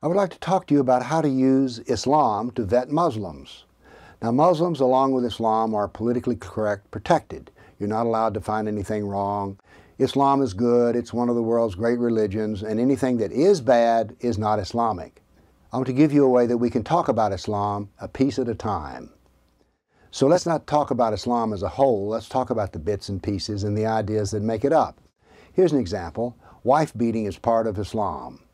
I would like to talk to you about how to use Islam to vet Muslims. Now, Muslims, along with Islam, are politically correct, protected. You're not allowed to find anything wrong. Islam is good, it's one of the world's great religions, and anything that is bad is not Islamic. I want to give you a way that we can talk about Islam a piece at a time. So let's not talk about Islam as a whole, let's talk about the bits and pieces and the ideas that make it up. Here's an example. Wife beating is part of Islam.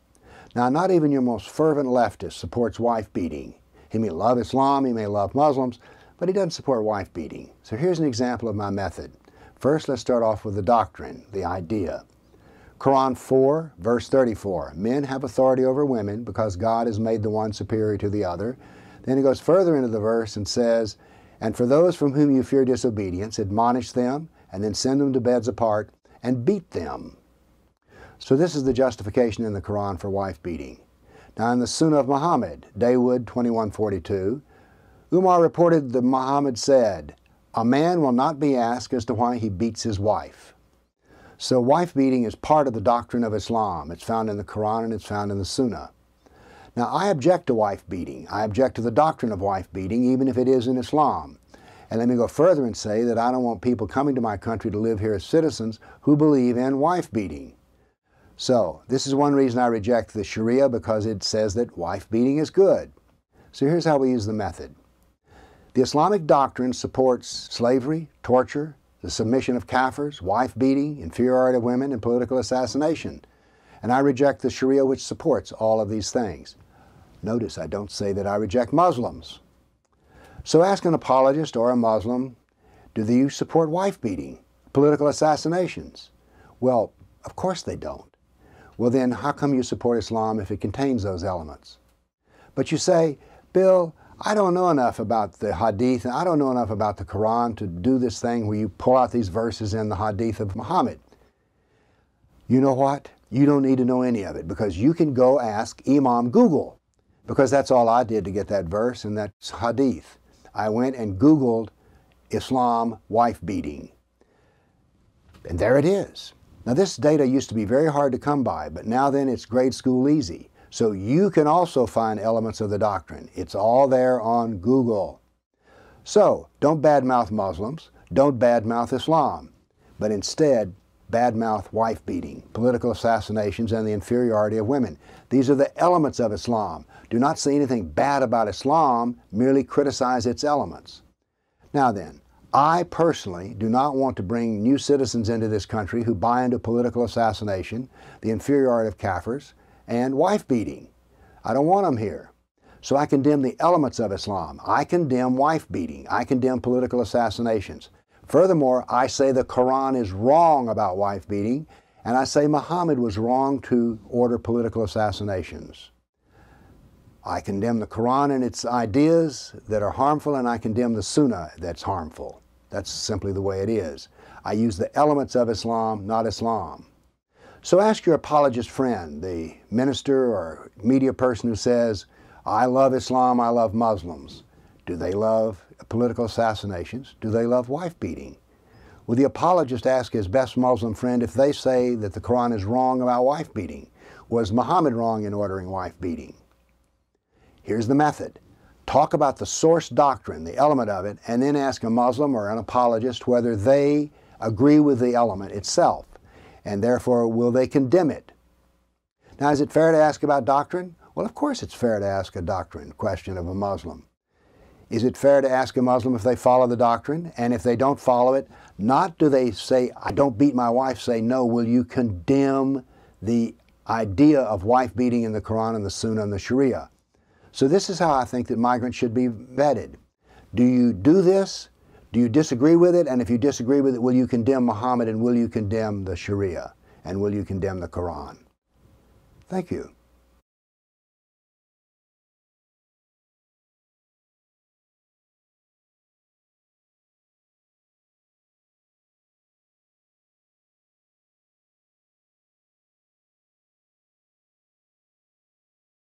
Now, not even your most fervent leftist supports wife beating. He may love Islam, he may love Muslims, but he doesn't support wife beating. So here's an example of my method. First, let's start off with the doctrine, the idea. Quran 4, verse 34 Men have authority over women because God has made the one superior to the other. Then he goes further into the verse and says, And for those from whom you fear disobedience, admonish them, and then send them to beds apart, and beat them. So this is the justification in the Quran for wife beating. Now in the Sunnah of Muhammad, Dawood 2142, Umar reported that Muhammad said, A man will not be asked as to why he beats his wife. So wife beating is part of the doctrine of Islam. It's found in the Quran and it's found in the Sunnah. Now I object to wife beating. I object to the doctrine of wife beating, even if it is in Islam. And let me go further and say that I don't want people coming to my country to live here as citizens who believe in wife beating. So, this is one reason I reject the Sharia because it says that wife beating is good. So, here's how we use the method. The Islamic doctrine supports slavery, torture, the submission of kafirs, wife beating, inferiority of women, and political assassination. And I reject the Sharia which supports all of these things. Notice I don't say that I reject Muslims. So ask an apologist or a Muslim, do you support wife beating, political assassinations? Well, of course they don't. Well, then, how come you support Islam if it contains those elements? But you say, Bill, I don't know enough about the Hadith and I don't know enough about the Quran to do this thing where you pull out these verses in the Hadith of Muhammad. You know what? You don't need to know any of it because you can go ask Imam Google because that's all I did to get that verse and that Hadith. I went and Googled Islam wife beating. And there it is. Now this data used to be very hard to come by, but now then it's grade school easy. So you can also find elements of the doctrine. It's all there on Google. So don't badmouth Muslims, don't badmouth Islam, but instead badmouth wife beating, political assassinations, and the inferiority of women. These are the elements of Islam. Do not say anything bad about Islam, merely criticize its elements. Now then, I personally do not want to bring new citizens into this country who buy into political assassination, the inferiority of kafirs, and wife beating. I don't want them here. So I condemn the elements of Islam. I condemn wife beating. I condemn political assassinations. Furthermore, I say the Quran is wrong about wife beating, and I say Muhammad was wrong to order political assassinations. I condemn the Quran and its ideas that are harmful, and I condemn the Sunnah that's harmful. That's simply the way it is. I use the elements of Islam, not Islam. So ask your apologist friend, the minister or media person who says, I love Islam, I love Muslims. Do they love political assassinations? Do they love wife beating? Will the apologist ask his best Muslim friend if they say that the Quran is wrong about wife beating? Was Muhammad wrong in ordering wife beating? Here's the method talk about the source doctrine, the element of it, and then ask a Muslim or an apologist whether they agree with the element itself, and therefore will they condemn it. Now, is it fair to ask about doctrine? Well, of course it's fair to ask a doctrine question of a Muslim. Is it fair to ask a Muslim if they follow the doctrine? And if they don't follow it, not do they say, I don't beat my wife, say, no, will you condemn the idea of wife beating in the Quran and the Sunnah and the Sharia? So this is how I think that migrants should be vetted. Do you do this? Do you disagree with it? And if you disagree with it, will you condemn Muhammad and will you condemn the Sharia? And will you condemn the Quran? Thank you.